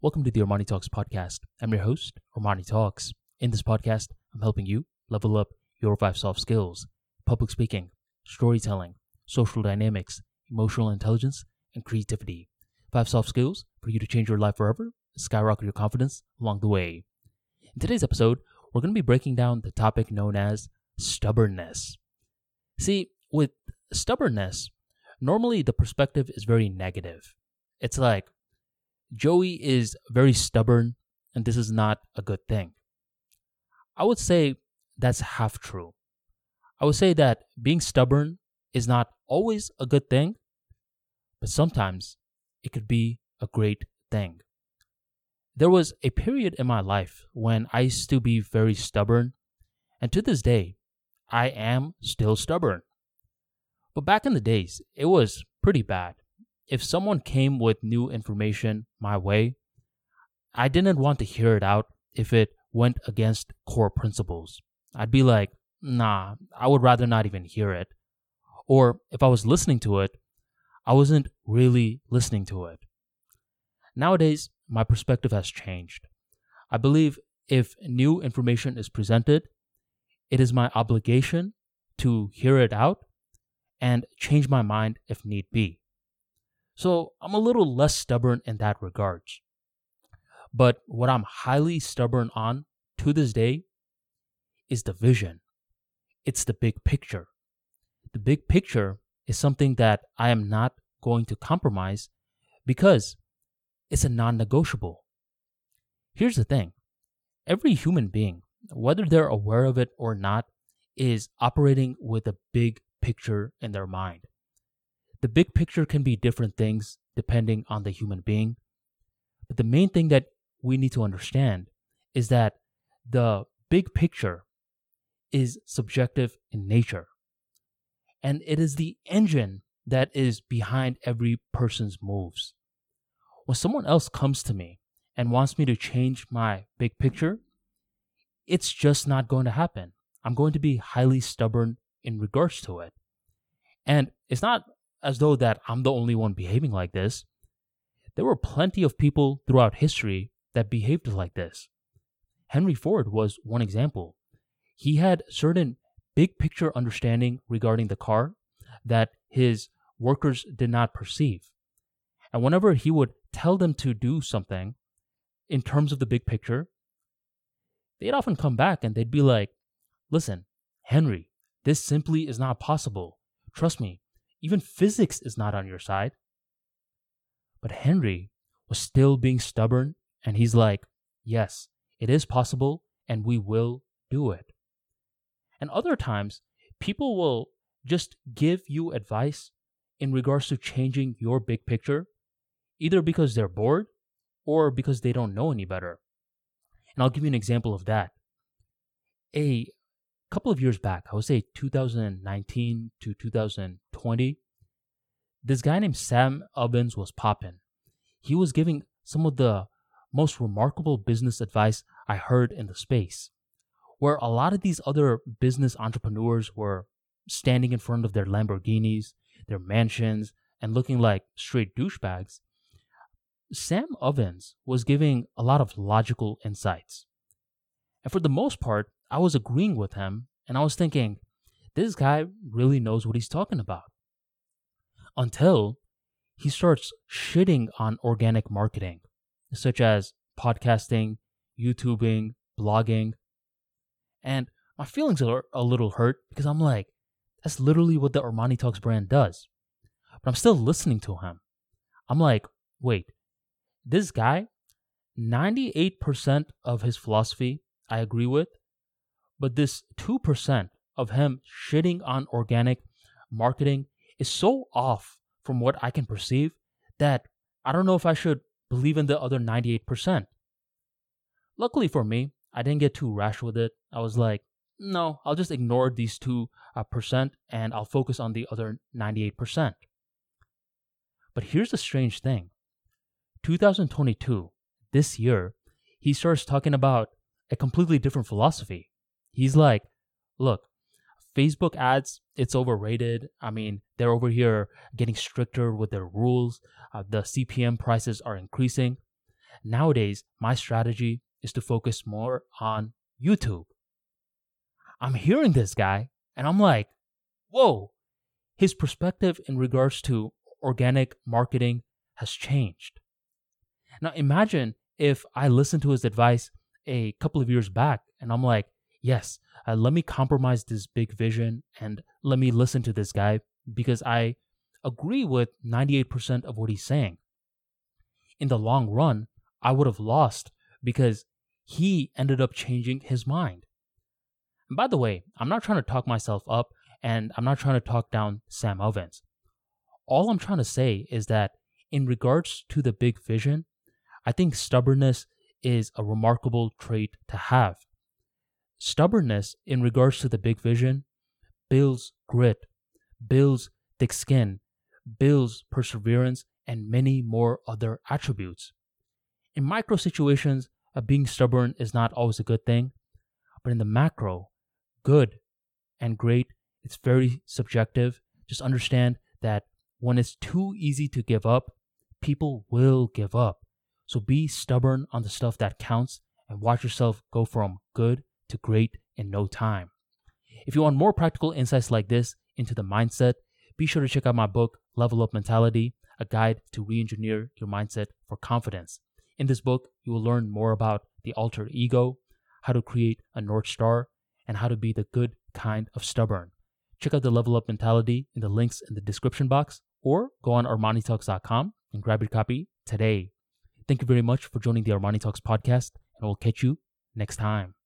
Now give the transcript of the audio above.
Welcome to the Armani Talks podcast. I'm your host, Armani Talks. In this podcast, I'm helping you level up your five soft skills public speaking, storytelling, social dynamics, emotional intelligence, and creativity. Five soft skills for you to change your life forever, and skyrocket your confidence along the way. In today's episode, we're going to be breaking down the topic known as stubbornness. See, with stubbornness, normally the perspective is very negative. It's like, Joey is very stubborn, and this is not a good thing. I would say that's half true. I would say that being stubborn is not always a good thing, but sometimes it could be a great thing. There was a period in my life when I used to be very stubborn, and to this day, I am still stubborn. But back in the days, it was pretty bad. If someone came with new information my way, I didn't want to hear it out if it went against core principles. I'd be like, nah, I would rather not even hear it. Or if I was listening to it, I wasn't really listening to it. Nowadays, my perspective has changed. I believe if new information is presented, it is my obligation to hear it out and change my mind if need be. So I'm a little less stubborn in that regards. But what I'm highly stubborn on to this day is the vision. It's the big picture. The big picture is something that I am not going to compromise because it's a non negotiable. Here's the thing every human being, whether they're aware of it or not, is operating with a big picture in their mind. The big picture can be different things depending on the human being. But the main thing that we need to understand is that the big picture is subjective in nature. And it is the engine that is behind every person's moves. When someone else comes to me and wants me to change my big picture, it's just not going to happen. I'm going to be highly stubborn in regards to it. And it's not as though that I'm the only one behaving like this. There were plenty of people throughout history that behaved like this. Henry Ford was one example. He had certain big picture understanding regarding the car that his workers did not perceive. And whenever he would tell them to do something in terms of the big picture, they'd often come back and they'd be like, Listen, Henry, this simply is not possible. Trust me, even physics is not on your side. But Henry was still being stubborn, and he's like, Yes, it is possible, and we will do it. And other times, people will just give you advice in regards to changing your big picture, either because they're bored or because they don't know any better. And I'll give you an example of that. A couple of years back, I would say 2019 to 2020, this guy named Sam Ovens was popping. He was giving some of the most remarkable business advice I heard in the space, where a lot of these other business entrepreneurs were standing in front of their Lamborghinis, their mansions, and looking like straight douchebags. Sam Ovens was giving a lot of logical insights. And for the most part, I was agreeing with him and I was thinking, this guy really knows what he's talking about. Until he starts shitting on organic marketing, such as podcasting, YouTubing, blogging. And my feelings are a little hurt because I'm like, that's literally what the Armani Talks brand does. But I'm still listening to him. I'm like, wait, this guy, 98% of his philosophy I agree with, but this 2% of him shitting on organic marketing is so off from what I can perceive that I don't know if I should believe in the other 98%. Luckily for me, I didn't get too rash with it. I was like, no, I'll just ignore these 2% uh, and I'll focus on the other 98%. But here's the strange thing 2022, this year, he starts talking about a completely different philosophy. He's like, look, Facebook ads, it's overrated. I mean, they're over here getting stricter with their rules. Uh, the CPM prices are increasing. Nowadays, my strategy is to focus more on YouTube. I'm hearing this guy and I'm like, whoa, his perspective in regards to organic marketing has changed. Now, imagine if I listened to his advice a couple of years back and I'm like, yes, uh, let me compromise this big vision and let me listen to this guy because I agree with 98% of what he's saying. In the long run, I would have lost because he ended up changing his mind. And by the way, I'm not trying to talk myself up and I'm not trying to talk down Sam Ovens. All I'm trying to say is that in regards to the big vision, I think stubbornness is a remarkable trait to have. Stubbornness in regards to the big vision builds grit, builds thick skin, builds perseverance, and many more other attributes. In micro situations, being stubborn is not always a good thing, but in the macro, good and great, it's very subjective. Just understand that when it's too easy to give up, people will give up. So be stubborn on the stuff that counts and watch yourself go from good to great in no time. If you want more practical insights like this into the mindset, be sure to check out my book, Level Up Mentality, a guide to Reengineer your mindset for confidence. In this book, you will learn more about the alter ego, how to create a North Star, and how to be the good kind of stubborn. Check out the Level Up Mentality in the links in the description box, or go on ArmaniTalks.com and grab your copy today. Thank you very much for joining the Armani Talks podcast, and we'll catch you next time.